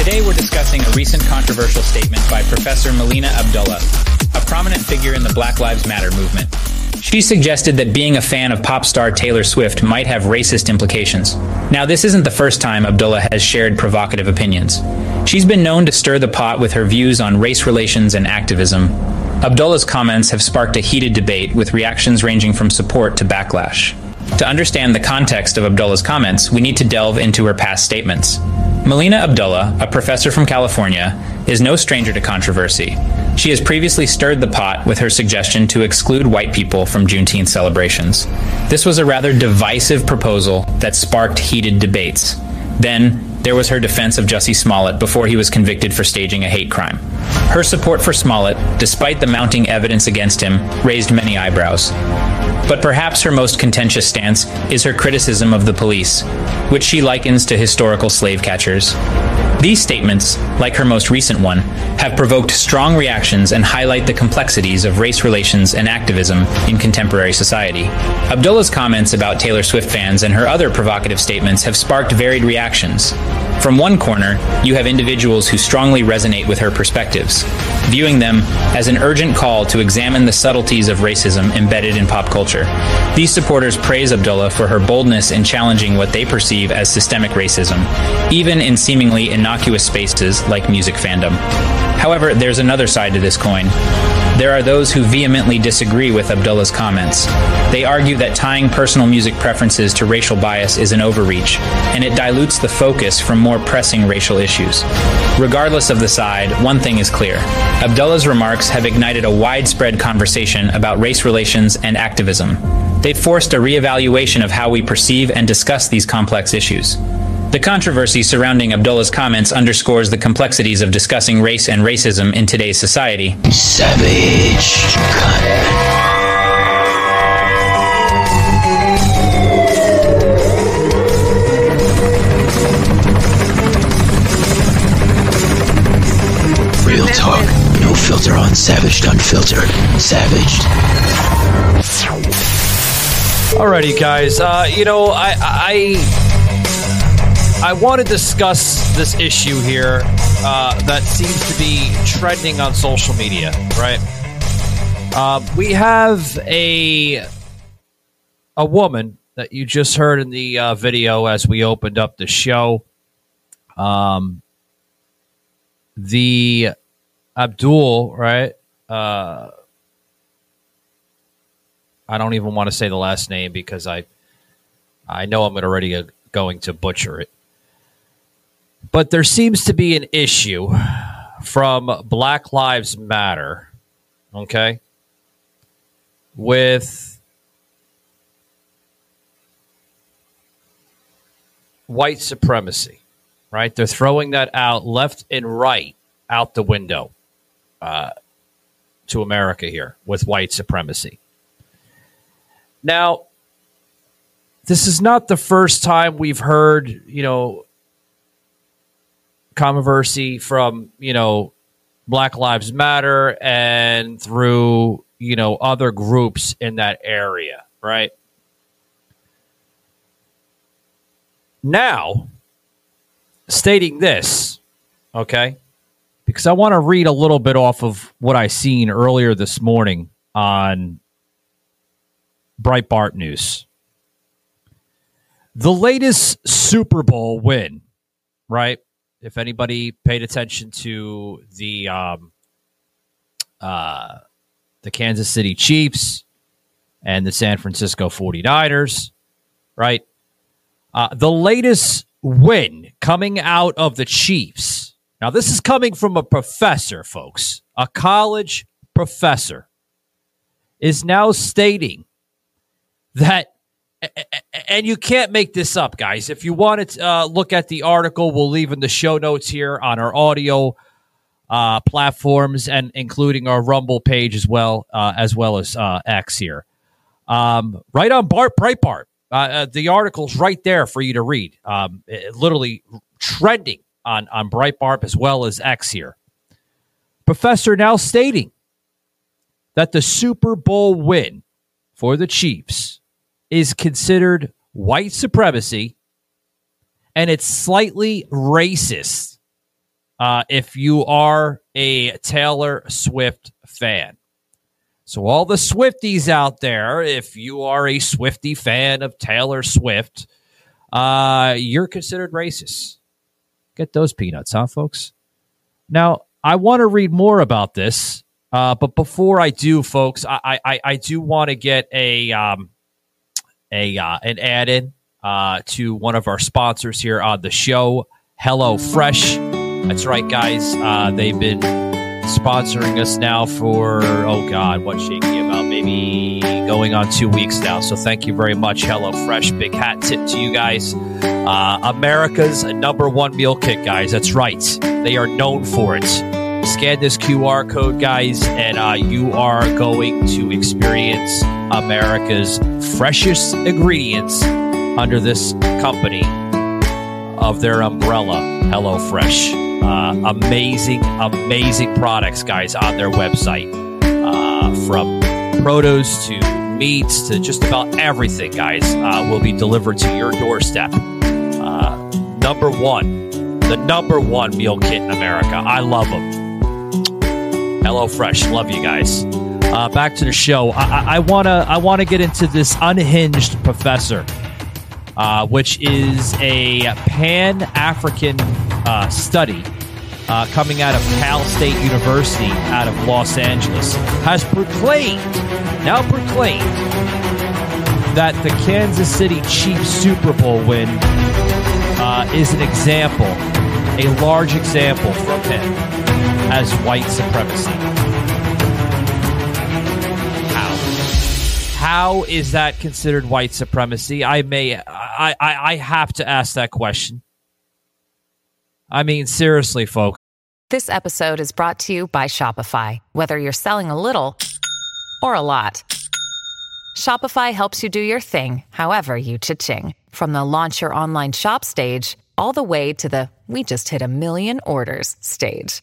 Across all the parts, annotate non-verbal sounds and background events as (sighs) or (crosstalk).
Today we're discussing a recent controversial statement by Professor Melina Abdullah, a prominent figure in the Black Lives Matter movement. She suggested that being a fan of pop star Taylor Swift might have racist implications. Now, this isn't the first time Abdullah has shared provocative opinions. She's been known to stir the pot with her views on race relations and activism. Abdullah's comments have sparked a heated debate with reactions ranging from support to backlash. To understand the context of Abdullah's comments, we need to delve into her past statements. Melina Abdullah, a professor from California, is no stranger to controversy. She has previously stirred the pot with her suggestion to exclude white people from Juneteenth celebrations. This was a rather divisive proposal that sparked heated debates. Then, there was her defense of Jussie Smollett before he was convicted for staging a hate crime. Her support for Smollett, despite the mounting evidence against him, raised many eyebrows. But perhaps her most contentious stance is her criticism of the police, which she likens to historical slave catchers. These statements, like her most recent one, have provoked strong reactions and highlight the complexities of race relations and activism in contemporary society. Abdullah's comments about Taylor Swift fans and her other provocative statements have sparked varied reactions. From one corner, you have individuals who strongly resonate with her perspectives, viewing them as an urgent call to examine the subtleties of racism embedded in pop culture. These supporters praise Abdullah for her boldness in challenging what they perceive as systemic racism, even in seemingly innocuous spaces like music fandom. However, there's another side to this coin. There are those who vehemently disagree with Abdullah's comments. They argue that tying personal music preferences to racial bias is an overreach, and it dilutes the focus from more pressing racial issues. Regardless of the side, one thing is clear. Abdullah's remarks have ignited a widespread conversation about race relations and activism. They've forced a reevaluation of how we perceive and discuss these complex issues. The controversy surrounding Abdullah's comments underscores the complexities of discussing race and racism in today's society. Savage. Real talk, no filter on Savaged Unfiltered. Savaged. Alrighty, guys. Uh, you know, I, I I want to discuss this issue here uh, that seems to be trending on social media. Right? Uh, we have a a woman that you just heard in the uh, video as we opened up the show. Um, the Abdul, right? Uh, I don't even want to say the last name because I I know I'm already uh, going to butcher it. But there seems to be an issue from Black Lives Matter, okay, with white supremacy, right? They're throwing that out left and right out the window uh, to America here with white supremacy. Now, this is not the first time we've heard, you know, controversy from, you know, Black Lives Matter and through, you know, other groups in that area, right? Now, stating this, okay, because I want to read a little bit off of what I seen earlier this morning on Breitbart News. The latest Super Bowl win, right? If anybody paid attention to the um, uh, the Kansas City Chiefs and the San Francisco 49ers, right? Uh, the latest win coming out of the Chiefs. Now, this is coming from a professor, folks, a college professor, is now stating that and you can't make this up, guys. If you want to uh, look at the article, we'll leave in the show notes here on our audio uh, platforms and including our Rumble page as well, uh, as well as uh, X here. Um, right on Bart Breitbart, uh, uh, the article's right there for you to read. Um, it, literally trending on on Breitbart as well as X here. Professor now stating that the Super Bowl win for the Chiefs is considered white supremacy and it's slightly racist uh, if you are a Taylor Swift fan. So, all the Swifties out there, if you are a Swifty fan of Taylor Swift, uh, you're considered racist. Get those peanuts, huh, folks? Now, I want to read more about this, uh, but before I do, folks, I I, I do want to get a um, a uh, an add in uh, to one of our sponsors here on the show, Hello Fresh. That's right, guys. Uh, they've been sponsoring us now for oh god, what shaky about maybe going on two weeks now. So thank you very much, Hello Fresh. Big hat tip to you guys. Uh, America's number one meal kit, guys. That's right. They are known for it. Scan this QR code, guys, and uh, you are going to experience America's freshest ingredients under this company of their umbrella, HelloFresh. Uh, amazing, amazing products, guys, on their website. Uh, from produce to meats to just about everything, guys, uh, will be delivered to your doorstep. Uh, number one, the number one meal kit in America. I love them. Hello Fresh, love you guys. Uh, back to the show. I, wanna I wanna get into this unhinged professor, uh, which is a Pan African uh, study uh, coming out of Cal State University out of Los Angeles, has proclaimed now proclaimed that the Kansas City Chiefs Super Bowl win uh, is an example, a large example from him as white supremacy. How? How is that considered white supremacy? I may, I, I, I have to ask that question. I mean, seriously, folks. This episode is brought to you by Shopify. Whether you're selling a little or a lot, Shopify helps you do your thing, however you cha-ching. From the launch your online shop stage, all the way to the we just hit a million orders stage.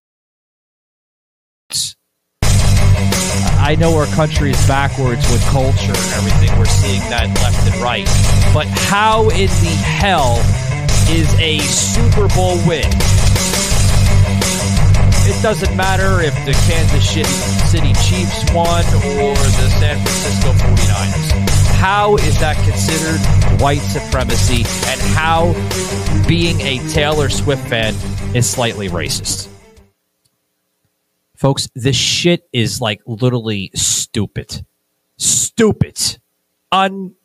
I know our country is backwards with culture and everything. We're seeing that left and right. But how in the hell is a Super Bowl win? It doesn't matter if the Kansas City Chiefs won or the San Francisco 49ers. How is that considered white supremacy? And how being a Taylor Swift fan is slightly racist? Folks, this shit is like literally stupid. Stupid. Un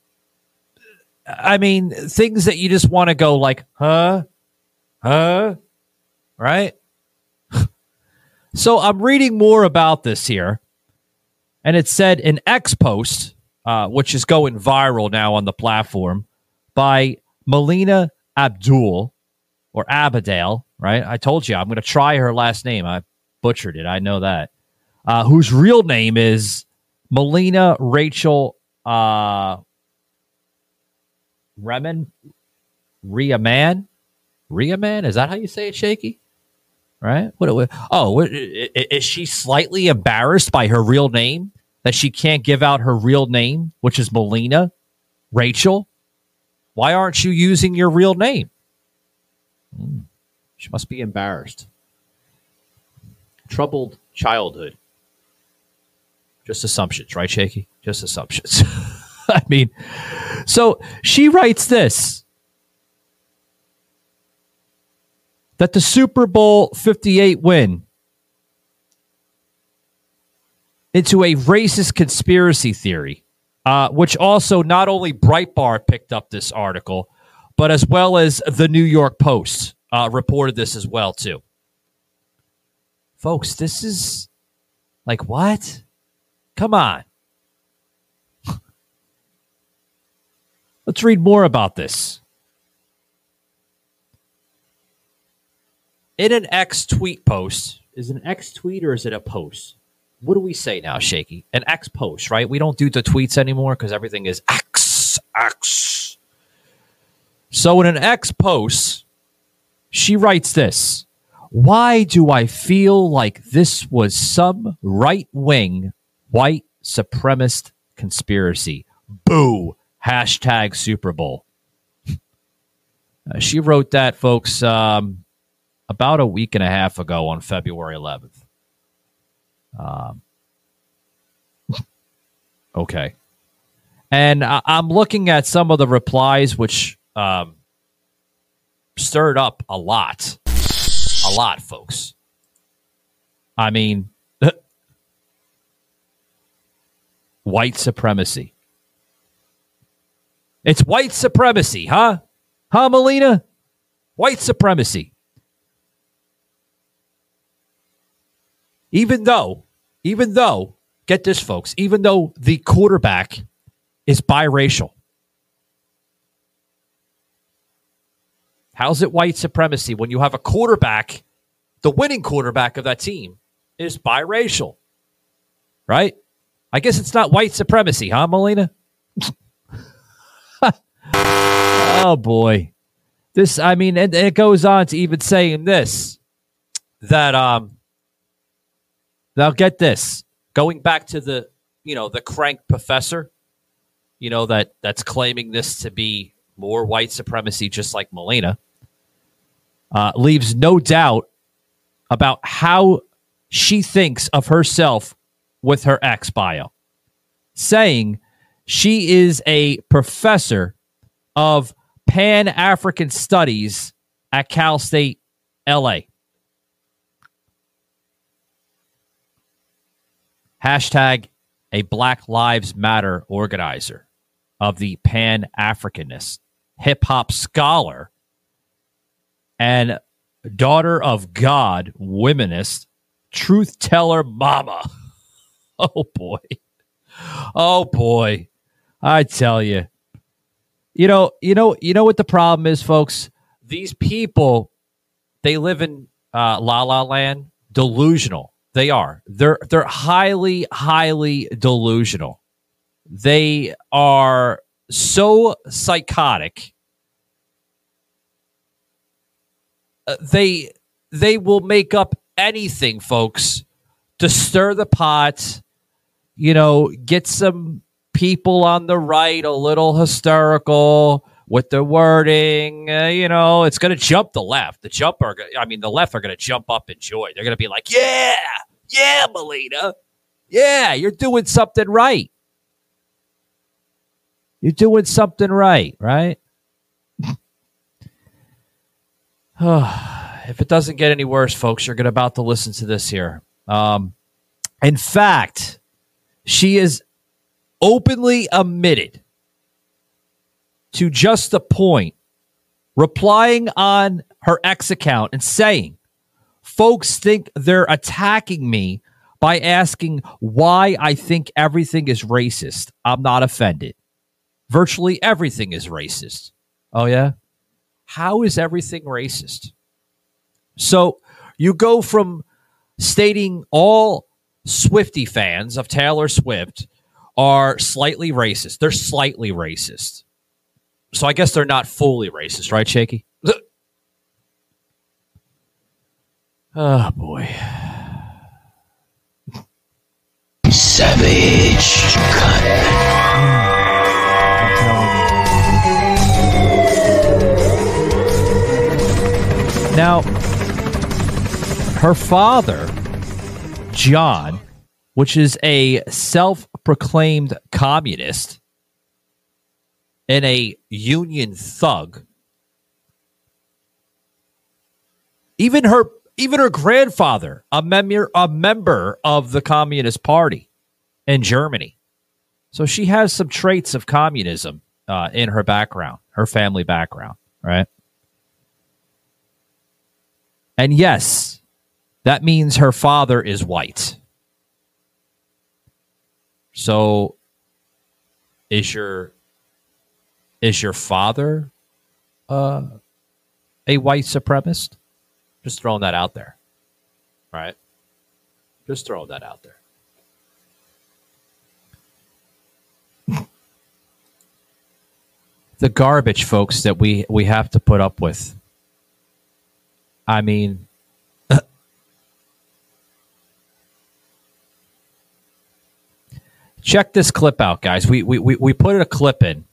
I mean, things that you just want to go like, huh? Huh? Right? (laughs) so I'm reading more about this here. And it said an X post, uh, which is going viral now on the platform, by Melina Abdul, or Abadale, right? I told you I'm going to try her last name. I butchered it. I know that. Uh, whose real name is Melina Rachel uh, Remen Ria Man. Ria Man, is that how you say it, Shaky? Right? What? what oh, what, is she slightly embarrassed by her real name that she can't give out her real name, which is Melina Rachel? Why aren't you using your real name? Hmm. She must be embarrassed. Troubled childhood. Just assumptions, right, Shaky? Just assumptions. (laughs) I mean, so she writes this that the Super Bowl 58 win into a racist conspiracy theory, uh, which also not only Breitbart picked up this article, but as well as the New York Post uh, reported this as well too. Folks, this is like what? Come on. (laughs) Let's read more about this. In an X tweet post, is an X tweet or is it a post? What do we say now, Shaky? An X post, right? We don't do the tweets anymore because everything is X, X. So in an X post, she writes this Why do I feel like this was some right wing white supremacist conspiracy? Boo hashtag Super Bowl. (laughs) Uh, she wrote that, folks, um, about a week and a half ago on February 11th. Um, (laughs) okay. And I- am looking at some of the replies, which um, stirred up a lot. A lot, folks. I mean, (laughs) white supremacy. It's white supremacy, huh? Huh, Melina? White supremacy. Even though, even though, get this, folks, even though the quarterback is biracial. How's it white supremacy when you have a quarterback, the winning quarterback of that team is biracial? Right? I guess it's not white supremacy, huh, Molina? (laughs) Oh boy. This I mean and it goes on to even saying this that um now get this. Going back to the you know the crank professor, you know that that's claiming this to be more white supremacy just like Melina. Uh, leaves no doubt about how she thinks of herself with her ex bio, saying she is a professor of Pan African Studies at Cal State LA. Hashtag a Black Lives Matter organizer of the Pan Africanist, hip hop scholar, and daughter of God, womanist, truth teller mama. (laughs) Oh boy. Oh boy. I tell you. You know, you know, you know what the problem is, folks. These people, they live in uh, La La Land, delusional. They are. They're they're highly, highly delusional. They are so psychotic. Uh, they they will make up anything, folks, to stir the pot. You know, get some people on the right a little hysterical with the wording. Uh, you know, it's going to jump the left. The jump are, I mean, the left are going to jump up in joy. They're going to be like, yeah, yeah, Melina. Yeah, you're doing something right. You're doing something right, right? (sighs) if it doesn't get any worse, folks, you're going to about to listen to this here. Um, in fact, she is openly admitted to just the point, replying on her ex account and saying, folks think they're attacking me by asking why I think everything is racist. I'm not offended. Virtually everything is racist. Oh, yeah? How is everything racist? So you go from stating all Swifty fans of Taylor Swift are slightly racist. They're slightly racist. So I guess they're not fully racist, right, Shaky? (sighs) Oh boy. Savage. Now, her father, John, which is a self proclaimed communist and a union thug, even her even her grandfather, a member a member of the Communist Party in Germany. So she has some traits of communism uh, in her background, her family background, right? And yes, that means her father is white. So is your is your father uh, a white supremacist? Just throwing that out there. Right? Just throwing that out there. (laughs) the garbage folks that we we have to put up with I mean, (coughs) check this clip out, guys. We, we, we, we put a clip in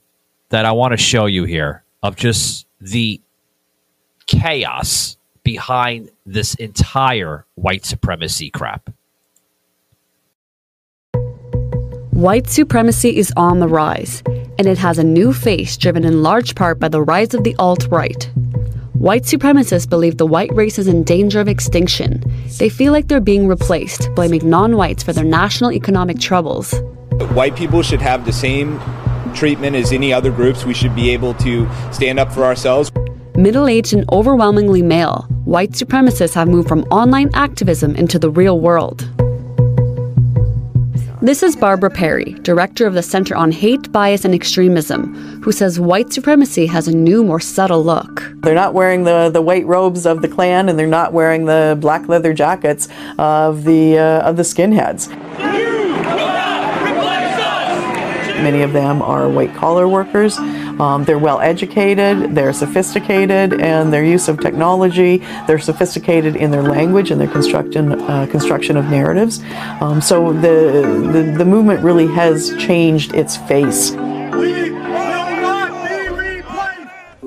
that I want to show you here of just the chaos behind this entire white supremacy crap. White supremacy is on the rise, and it has a new face driven in large part by the rise of the alt right. White supremacists believe the white race is in danger of extinction. They feel like they're being replaced, blaming non whites for their national economic troubles. White people should have the same treatment as any other groups. We should be able to stand up for ourselves. Middle aged and overwhelmingly male, white supremacists have moved from online activism into the real world. This is Barbara Perry, director of the Center on Hate, Bias, and Extremism, who says white supremacy has a new, more subtle look. They're not wearing the, the white robes of the Klan, and they're not wearing the black leather jackets of the uh, of the skinheads. Many of them are white collar workers. Um, they're well educated, they're sophisticated, and their use of technology, they're sophisticated in their language and their construction, uh, construction of narratives. Um, so the, the, the movement really has changed its face.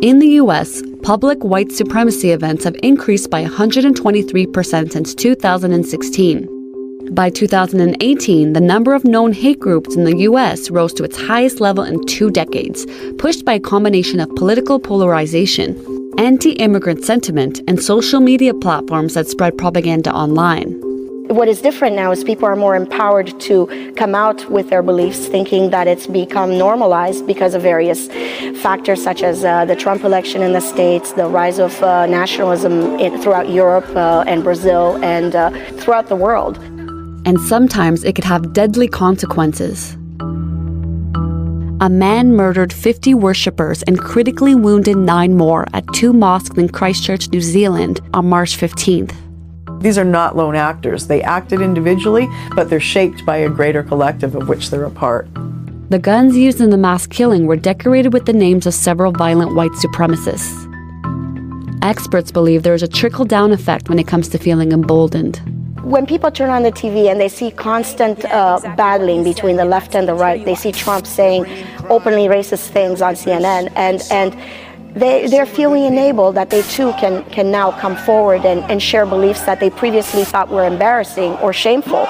In the US, public white supremacy events have increased by 123% since 2016. By 2018, the number of known hate groups in the US rose to its highest level in two decades, pushed by a combination of political polarization, anti immigrant sentiment, and social media platforms that spread propaganda online. What is different now is people are more empowered to come out with their beliefs, thinking that it's become normalized because of various factors such as uh, the Trump election in the States, the rise of uh, nationalism in, throughout Europe uh, and Brazil and uh, throughout the world and sometimes it could have deadly consequences. A man murdered 50 worshippers and critically wounded nine more at two mosques in Christchurch, New Zealand on March 15th. These are not lone actors. They acted individually, but they're shaped by a greater collective of which they're a part. The guns used in the mass killing were decorated with the names of several violent white supremacists. Experts believe there is a trickle down effect when it comes to feeling emboldened when people turn on the TV and they see constant uh, battling between the left and the right, they see Trump saying openly racist things on CNN, and and they they're feeling enabled that they too can can now come forward and, and share beliefs that they previously thought were embarrassing or shameful.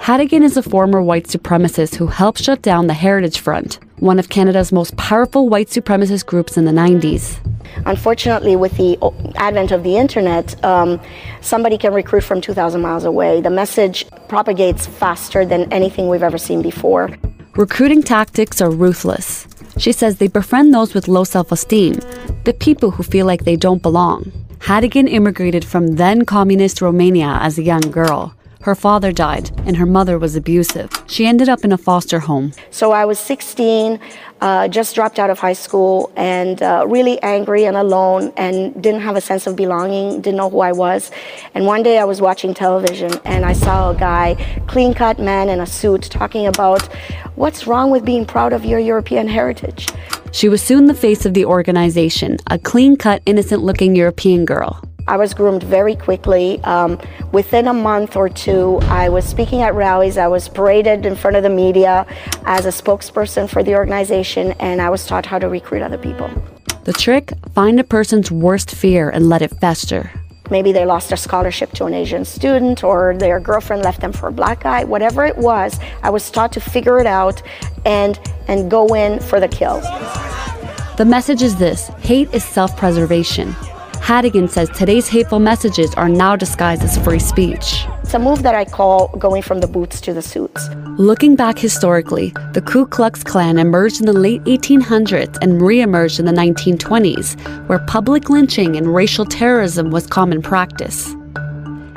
Hategan is a former white supremacist who helped shut down the Heritage Front, one of Canada's most powerful white supremacist groups in the 90s. Unfortunately, with the advent of the internet, um, somebody can recruit from 2,000 miles away. The message propagates faster than anything we've ever seen before. Recruiting tactics are ruthless. She says they befriend those with low self esteem, the people who feel like they don't belong. Hategan immigrated from then communist Romania as a young girl. Her father died, and her mother was abusive. She ended up in a foster home. So I was 16. uh, just dropped out of high school and uh, really angry and alone and didn't have a sense of belonging, didn't know who I was. And one day I was watching television and I saw a guy, clean cut man in a suit, talking about what's wrong with being proud of your European heritage. She was soon the face of the organization, a clean cut, innocent looking European girl. I was groomed very quickly. Um, within a month or two, I was speaking at rallies. I was paraded in front of the media as a spokesperson for the organization, and I was taught how to recruit other people. The trick find a person's worst fear and let it fester. Maybe they lost a scholarship to an Asian student, or their girlfriend left them for a black guy. Whatever it was, I was taught to figure it out and, and go in for the kill. The message is this hate is self preservation. Hategan says today's hateful messages are now disguised as free speech. It's a move that I call going from the boots to the suits. Looking back historically, the Ku Klux Klan emerged in the late 1800s and re-emerged in the 1920s, where public lynching and racial terrorism was common practice.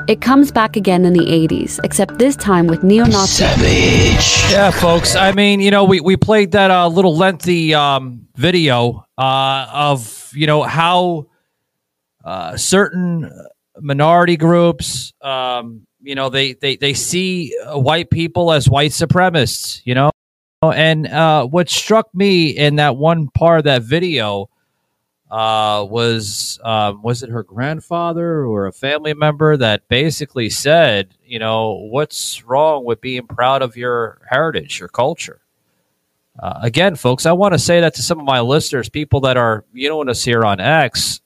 It comes back again in the 80s, except this time with neo-Nazi. Savage. Yeah, folks. I mean, you know, we, we played that uh, little lengthy um, video uh, of, you know, how uh, certain minority groups, um, you know, they, they, they see uh, white people as white supremacists, you know? And uh, what struck me in that one part of that video uh, was um, was it her grandfather or a family member that basically said, you know, what's wrong with being proud of your heritage, your culture? Uh, again, folks, I want to say that to some of my listeners, people that are you know us here on X.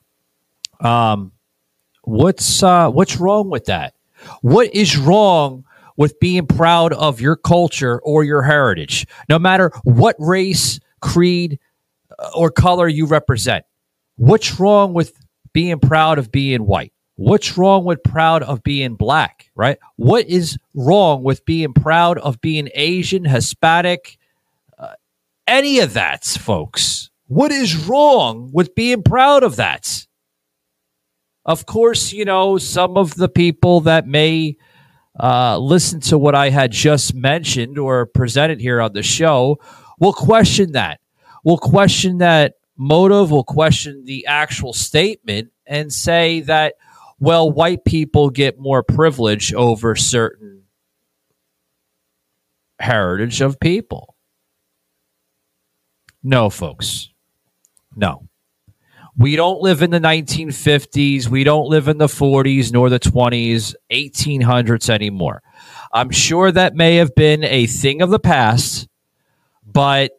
Um, what's uh, what's wrong with that? What is wrong with being proud of your culture or your heritage, no matter what race, creed, uh, or color you represent? What's wrong with being proud of being white? What's wrong with proud of being black, right? What is wrong with being proud of being Asian, Hispanic, uh, any of that, folks? What is wrong with being proud of that? Of course, you know, some of the people that may uh, listen to what I had just mentioned or presented here on the show will question that. Will question that motive, will question the actual statement and say that, well, white people get more privilege over certain heritage of people. No, folks. No. We don't live in the 1950s. We don't live in the 40s nor the 20s, 1800s anymore. I'm sure that may have been a thing of the past, but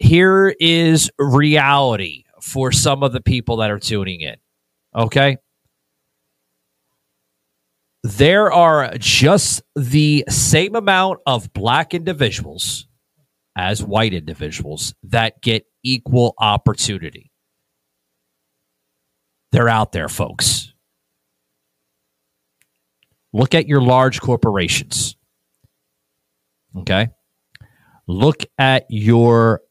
here is reality for some of the people that are tuning in. Okay? There are just the same amount of black individuals as white individuals that get equal opportunity. They're out there, folks. Look at your large corporations. Okay. Look at your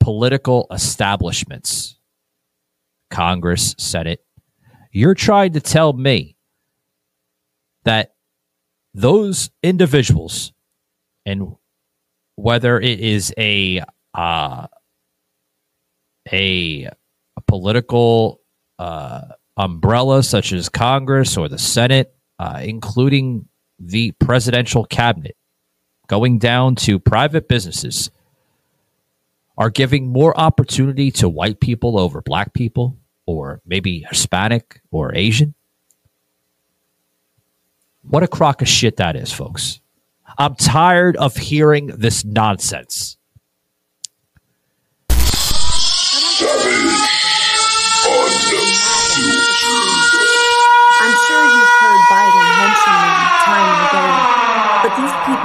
political establishments Congress, Senate. You're trying to tell me that those individuals, and whether it is a uh, a political uh, umbrella such as Congress or the Senate, uh, including the presidential cabinet, going down to private businesses, are giving more opportunity to white people over black people or maybe Hispanic or Asian. What a crock of shit that is, folks. I'm tired of hearing this nonsense.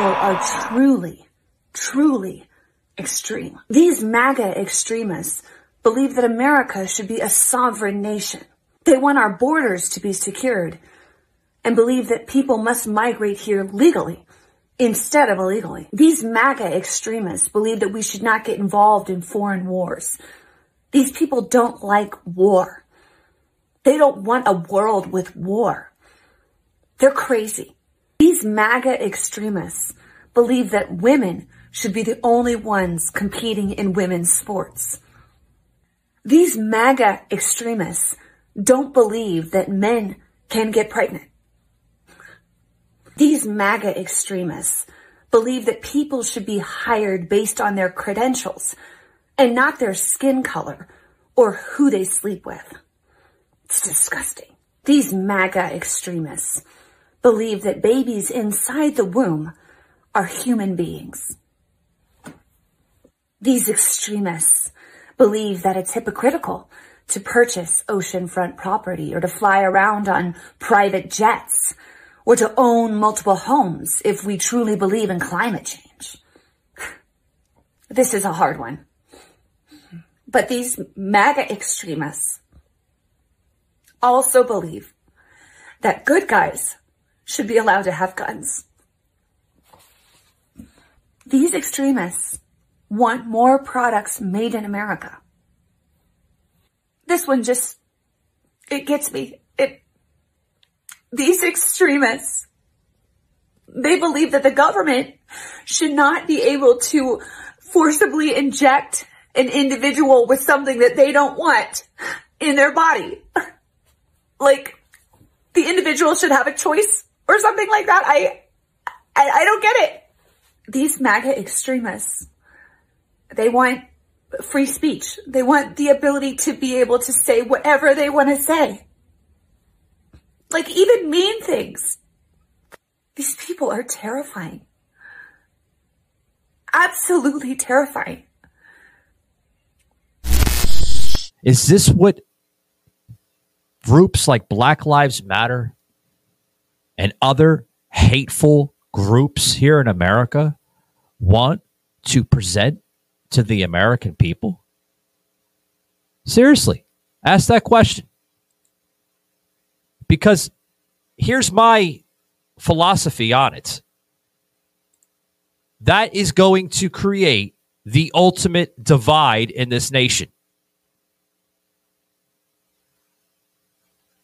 Are truly, truly extreme. These MAGA extremists believe that America should be a sovereign nation. They want our borders to be secured and believe that people must migrate here legally instead of illegally. These MAGA extremists believe that we should not get involved in foreign wars. These people don't like war. They don't want a world with war. They're crazy. These MAGA extremists believe that women should be the only ones competing in women's sports. These MAGA extremists don't believe that men can get pregnant. These MAGA extremists believe that people should be hired based on their credentials and not their skin color or who they sleep with. It's disgusting. These MAGA extremists believe that babies inside the womb are human beings. These extremists believe that it's hypocritical to purchase oceanfront property or to fly around on private jets or to own multiple homes if we truly believe in climate change. (laughs) This is a hard one. But these MAGA extremists also believe that good guys should be allowed to have guns. These extremists want more products made in America. This one just, it gets me. It, these extremists, they believe that the government should not be able to forcibly inject an individual with something that they don't want in their body. like, the individual should have a choice or something like that. I, I, I don't get it. These MAGA extremists, they want free speech. They want the ability to be able to say whatever they want to say. Like even mean things. These people are terrifying. Absolutely terrifying. Is this what groups like Black Lives Matter and other hateful groups here in America want to present to the American people? Seriously, ask that question. Because here's my philosophy on it that is going to create the ultimate divide in this nation.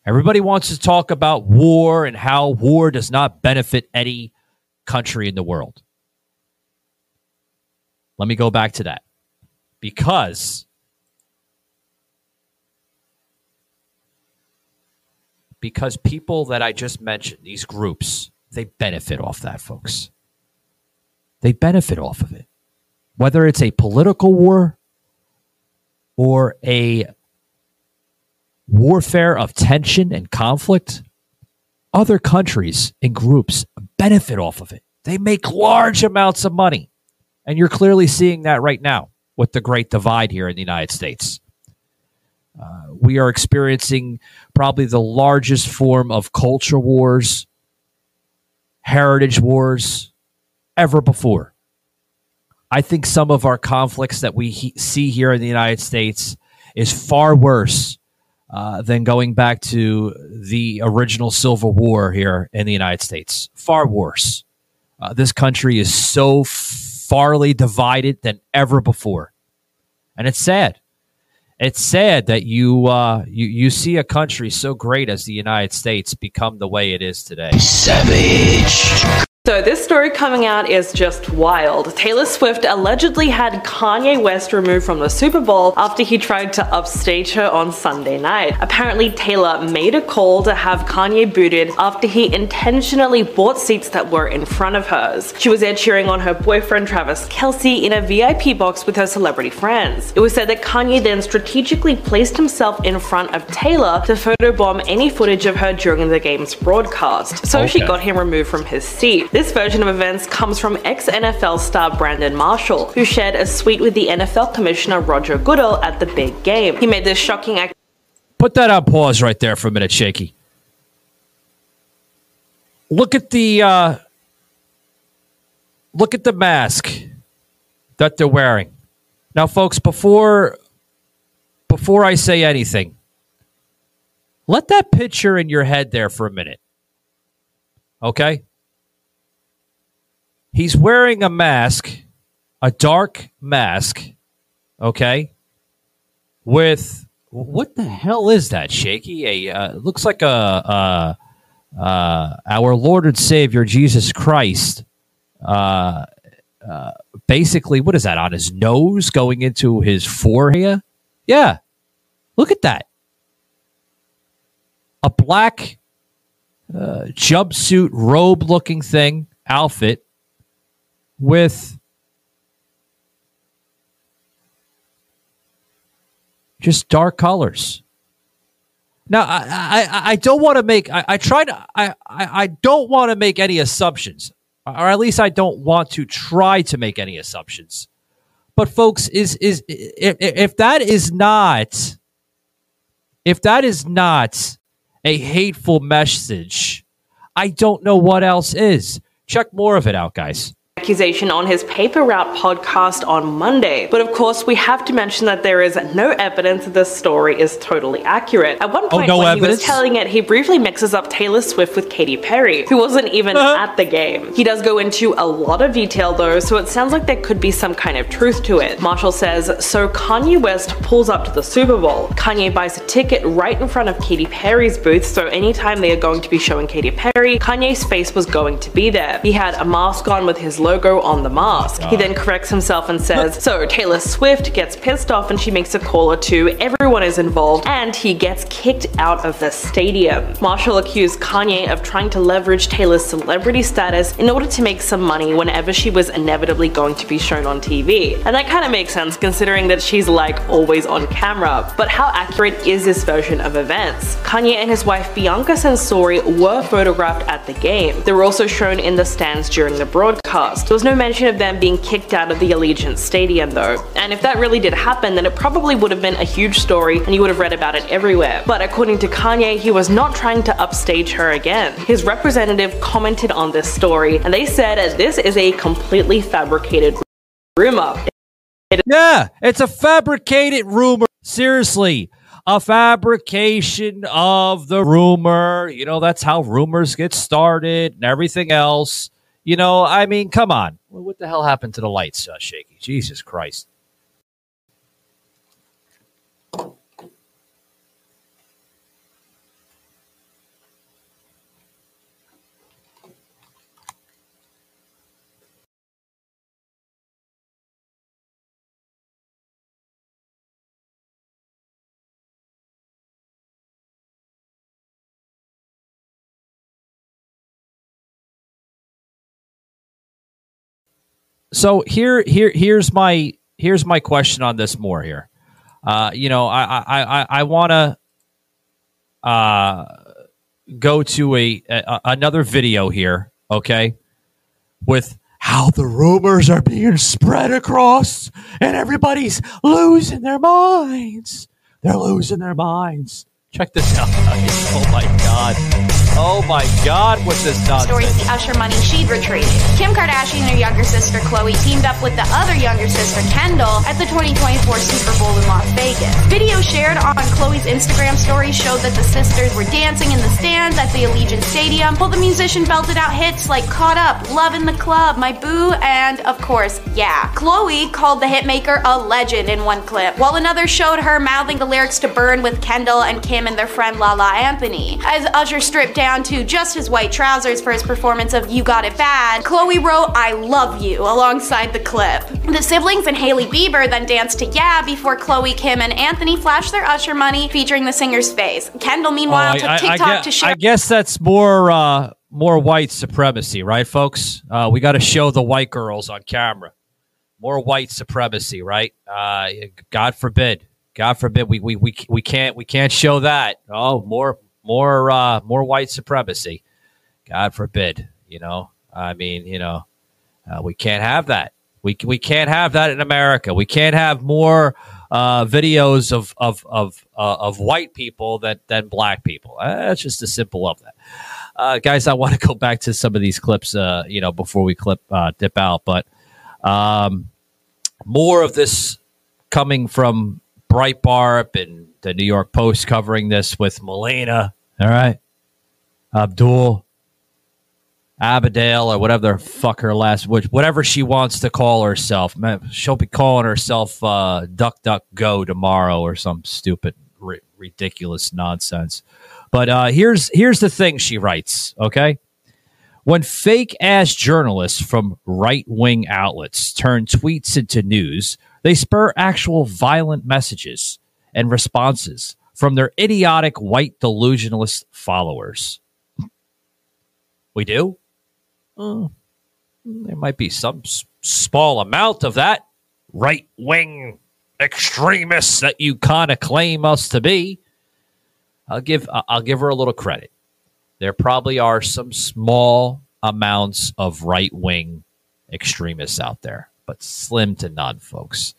Everybody wants to talk about war and how war does not benefit any country in the world. Let me go back to that. Because because people that I just mentioned, these groups, they benefit off that, folks. They benefit off of it. Whether it's a political war or a warfare of tension and conflict, other countries and groups benefit off of it. They make large amounts of money. And you're clearly seeing that right now with the great divide here in the United States. Uh, we are experiencing probably the largest form of culture wars, heritage wars ever before. I think some of our conflicts that we he- see here in the United States is far worse uh, than going back to the original Civil War here in the United States. Far worse. Uh, this country is so farly divided than ever before, and it's sad. It's sad that you uh, you you see a country so great as the United States become the way it is today. Savage. So, this story coming out is just wild. Taylor Swift allegedly had Kanye West removed from the Super Bowl after he tried to upstage her on Sunday night. Apparently, Taylor made a call to have Kanye booted after he intentionally bought seats that were in front of hers. She was there cheering on her boyfriend Travis Kelce in a VIP box with her celebrity friends. It was said that Kanye then strategically placed himself in front of Taylor to photobomb any footage of her during the game's broadcast. So, she got him removed from his seat. This version of events comes from ex NFL star Brandon Marshall, who shared a suite with the NFL Commissioner Roger Goodell at the big game. He made this shocking act. Put that on pause right there for a minute, Shaky. Look at the uh, look at the mask that they're wearing. Now, folks, before before I say anything, let that picture in your head there for a minute. Okay? He's wearing a mask, a dark mask, okay? With what the hell is that, Shaky? A uh, looks like a uh, uh, our Lord and Savior Jesus Christ uh, uh, basically, what is that on his nose going into his forehead? Yeah. Look at that. A black uh, jumpsuit robe looking thing, outfit with just dark colors. Now, I, I, I don't want to make, I, I try to, I, I, I don't want to make any assumptions, or at least I don't want to try to make any assumptions. But folks, is, is, if, if that is not, if that is not a hateful message, I don't know what else is. Check more of it out, guys accusation on his Paper Route podcast on Monday. But of course, we have to mention that there is no evidence that this story is totally accurate. At one point, no when evidence? he was telling it, he briefly mixes up Taylor Swift with Katy Perry, who wasn't even Uh-huh. at the game. He does go into a lot of detail though, so it sounds like there could be some kind of truth to it. Marshall says, so Kanye West pulls up to the Super Bowl. Kanye buys a ticket right in front of Katy Perry's booth, so anytime they are going to be showing Katy Perry, Kanye's face was going to be there. He had a mask on with his logo on the mask. He then corrects himself and says, So Taylor Swift gets pissed off and she makes a call or two, everyone is involved, and he gets kicked out of the stadium. Marshall accused Kanye of trying to leverage Taylor's celebrity status in order to make some money whenever she was inevitably going to be shown on TV. And that kind of makes sense considering that she's like always on camera. But how accurate is this version of events? Kanye and his wife Bianca Censori were photographed at the game. They were also shown in the stands during the broadcast. There was no mention of them being kicked out of the Allegiant Stadium though. And if that really did happen, then it probably would have been a huge story and you would have read about it everywhere. But according to Kanye, he was not trying to upstage her again. His representative commented on this story and they said this is a completely fabricated rumor. Yeah, it's a fabricated rumor. Seriously, a fabrication of the rumor. You know, that's how rumors get started and everything else. You know, I mean, come on. What the hell happened to the lights, uh, Shaky? Jesus Christ. So here here here's my here's my question on this more here. Uh you know i i i, I want to uh go to a, a another video here okay with how the rumors are being spread across and everybody's losing their minds. They're losing their minds. Check this out. (laughs) Oh my god oh my god what's this nonsense Stories the Usher money she'd retrieved. Kim Kardashian and her younger sister Khloe teamed up with the other younger sister Kendall at the 2024 Super Bowl in Las Vegas. Video shared on Khloe's Instagram story showed that the sisters were dancing in the stands at the Allegiant Stadium while the musician belted out hits like Caught Up, Love in the Club, My Boo, and of course, Yeah. Khloe called the hitmaker a legend in one clip, while another showed her mouthing the lyrics to Burn with Kendall and Kim and their friend Lala Anthony. As Usher stripped down to just his white trousers for his performance of You Got It Bad, Khloe wrote I love you alongside the clip. The siblings and Hailey Bieber then danced to Yeah before Khloe, Kim, and Anthony flashed their Usher money featuring the singer's face. Kendall, meanwhile, Oh, took I, I- TikTok I guess, to share. I guess that's more uh, more white supremacy, right, folks? Uh, we got to show the white girls on camera. More white supremacy, right? Uh, God forbid. God forbid we, we, we, we can't we can't show that. Oh, more more uh, more white supremacy. God forbid. You know, I mean, you know, uh, we can't have that. We we can't have that in America. We can't have more uh, videos of of of uh, of white people than than black people. Uh, That's just as simple of that. Uh, guys, I want to (laughs) go back to some of these clips. You know, before we clip dip out, but um, more of this coming from Breitbart and the New York Post covering this with Melina. All right, Abdul. Abadale or whatever the fuck her last, which whatever she wants to call herself. Man, she'll be calling herself uh, Duck Duck Go tomorrow or some stupid, ri- ridiculous nonsense. But uh, here's here's the thing she writes. Okay, When fake ass journalists from right wing outlets turn tweets into news, they spur actual violent messages and responses from their idiotic white delusionalist followers. We do? Uh, there might be some s- small amount of that right wing extremists that you kind of claim us to be. I'll give I'll give her a little credit. There probably are some small amounts of right wing extremists out there, but slim to none, folks.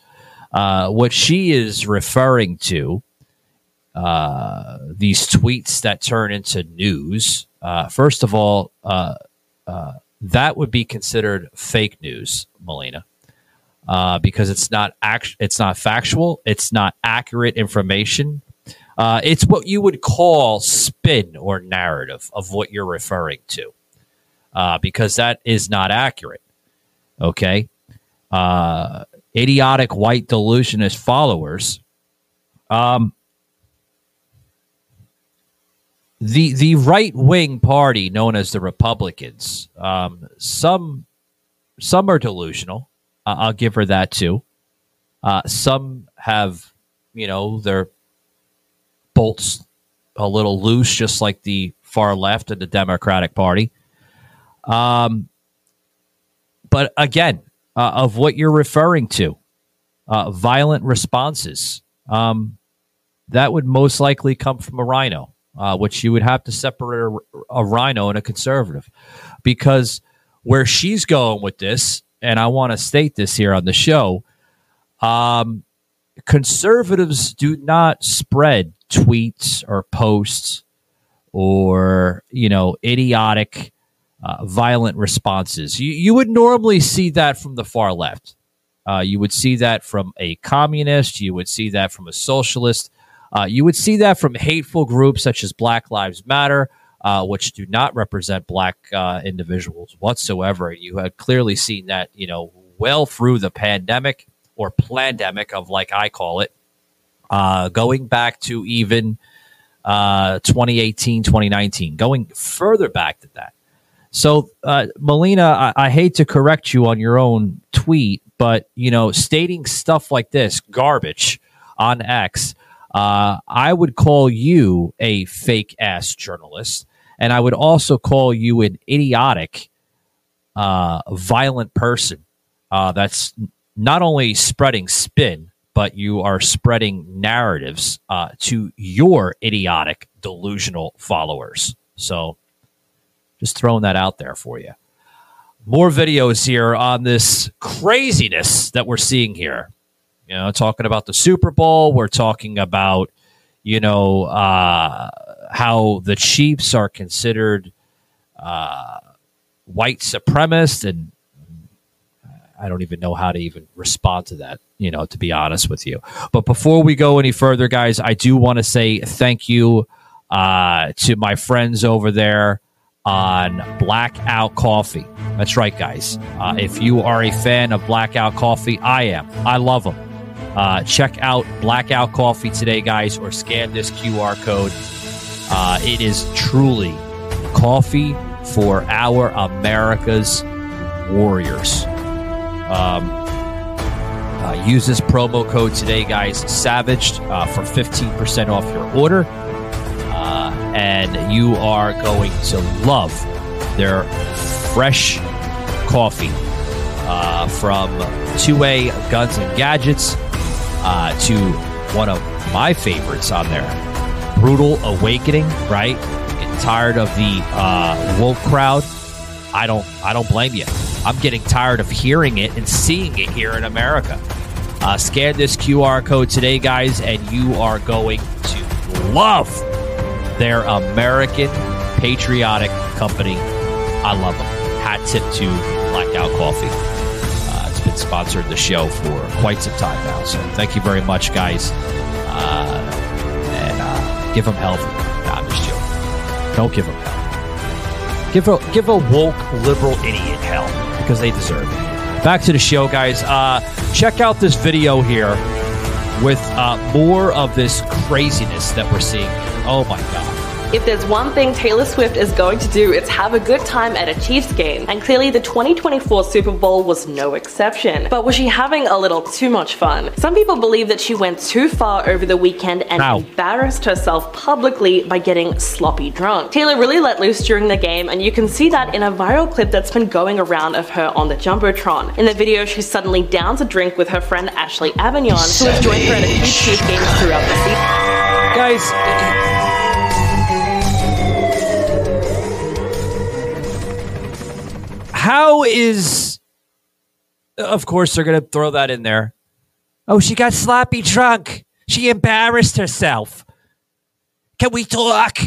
Uh, what she is referring to, uh, these tweets that turn into news. Uh, first of all, uh, uh, that would be considered fake news, Melina, uh, because it's not act- it's not factual, it's not accurate information. Uh, it's what you would call spin or narrative of what you're referring to, uh, because that is not accurate. Okay, uh, idiotic white delusionist followers. Um, the the right wing party known as the Republicans. Um, some some are delusional. Uh, I'll give her that too. Uh, some have, you know, their bolts a little loose, just like the far left of the Democratic Party. Um, but again, uh, of what you're referring to, uh, violent responses, um, that would most likely come from a RINO uh, which you would have to separate a, a RINO and a conservative. Because where she's going with this, and I want to state this here on the show, um, conservatives do not spread tweets or posts or, you know, idiotic, uh, violent responses. You, you would normally see that from the far left. Uh, you would see that from a communist. You would see that from a socialist. Uh, you would see that from hateful groups such as Black Lives Matter, uh, which do not represent black uh, individuals whatsoever. You had clearly seen that, you know, well through the pandemic or pandemic of like I call it, uh, going back to even uh, 2018, 2019, going further back than that. So, uh, Melina, I, I hate to correct you on your own tweet, but you know, stating stuff like this, garbage on X, uh, I would call you a fake ass journalist, and I would also call you an idiotic, uh, violent person uh, that's not only spreading spin, but you are spreading narratives uh, to your idiotic, delusional followers. So, just throwing that out there for you. More videos here on this craziness that we're seeing here. You know, talking about the Super Bowl. We're talking about, you know, uh, how the Chiefs are considered uh, white supremacist, and I don't even know how to even respond to that. You know, to be honest with you. But before we go any further, guys, I do want to say thank you uh, to my friends over there on Blackout Coffee. That's right, guys. Uh, if you are a fan of Blackout Coffee, I am. I love them. Uh, check out Blackout Coffee today, guys, or scan this QR code. Uh, it is truly coffee for our America's warriors. Um, uh, use this promo code today, guys, Savaged, uh, for 15% off your order. Uh, and you are going to love their fresh coffee uh, from 2A Guns and Gadgets uh, to one of my favorites on there, Brutal Awakening. Right, getting tired of the uh, woke crowd. I don't. I don't blame you. I'm getting tired of hearing it and seeing it here in America. Uh, scan this QR code today, guys, and you are going to love their American patriotic company. I love them. Hat tip to Blackout Coffee sponsored the show for quite some time now. So thank you very much, guys. Uh, and uh, give them nah, I'm just joking. Don't give them. Give a give a woke liberal idiot hell because they deserve it. Back to the show, guys. Uh, check out this video here with uh, more of this craziness that we're seeing. Oh my god! If there's one thing Taylor Swift is going to do, it's have a good time at a Chiefs game, and clearly the 2024 Super Bowl was no exception. But was she having a little too much fun? Some people believe that she went too far over the weekend and Ow. embarrassed herself publicly by getting sloppy drunk. Taylor really let loose during the game, and you can see that in a viral clip that's been going around of her on the Jumbotron. In the video, she suddenly downs a drink with her friend Ashley Avignone, who has joined her at a few Chiefs games throughout the season. Guys, how is. Of course, they're going to throw that in there. Oh, she got sloppy drunk. She embarrassed herself. Can we talk?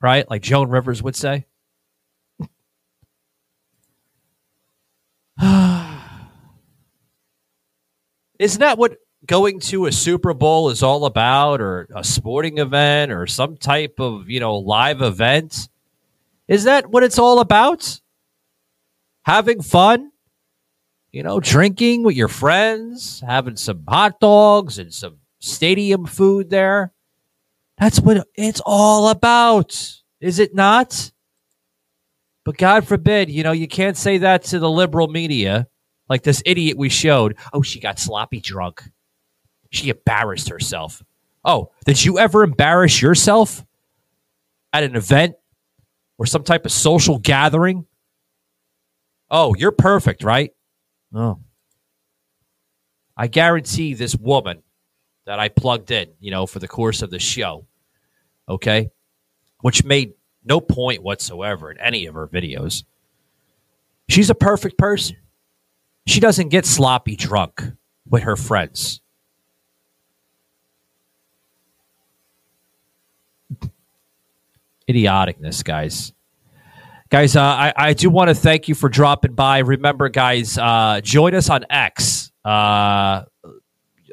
Right? Like Joan Rivers would say. (sighs) Isn't that what going to a Super Bowl is all about, or a sporting event, or some type of, you know, live event? Is that what it's all about? Having fun? You know, drinking with your friends, having some hot dogs and some stadium food there. That's what it's all about, is it not? But God forbid, you know, you can't say that to the liberal media, like this idiot we showed. Oh, she got sloppy drunk. She embarrassed herself. Oh, did you ever embarrass yourself at an event or some type of social gathering? Oh, you're perfect, right? No. I guarantee this woman that I plugged in, you know, for the course of the show, okay, which made no point whatsoever in any of her videos. She's a perfect person. She doesn't get sloppy drunk with her friends. Idioticness, guys. Guys, uh, I, I do want to thank you for dropping by. Remember, guys, uh, join us on X. Uh,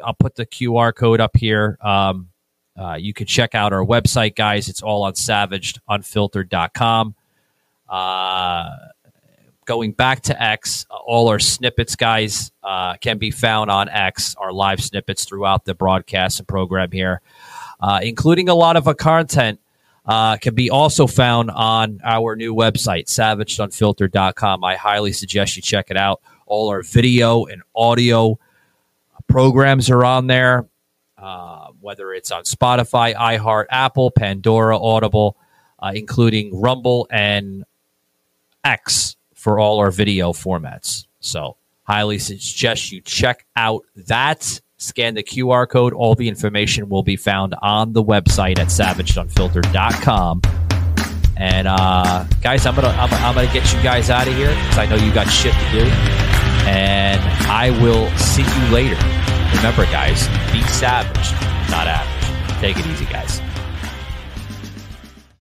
I'll put the QR code up here. Um, uh, you can check out our website, guys. It's all on savagedunfiltered.com. Uh, going back to X, all our snippets, guys, uh, can be found on X, our live snippets throughout the broadcast and program here, uh, including a lot of our content. Uh, can be also found on our new website, savagedunfiltered.com. I highly suggest you check it out. All our video and audio programs are on there, uh, whether it's on Spotify, iHeart, Apple, Pandora, Audible, uh, including Rumble and X for all our video formats. So, highly suggest you check out that. Scan the QR code. All the information will be found on the website at savagedunfiltered.com. And uh, guys, I'm gonna I'm, I'm gonna get you guys out of here because I know you got shit to do. And I will see you later. Remember, guys, be savage, not average. Take it easy, guys.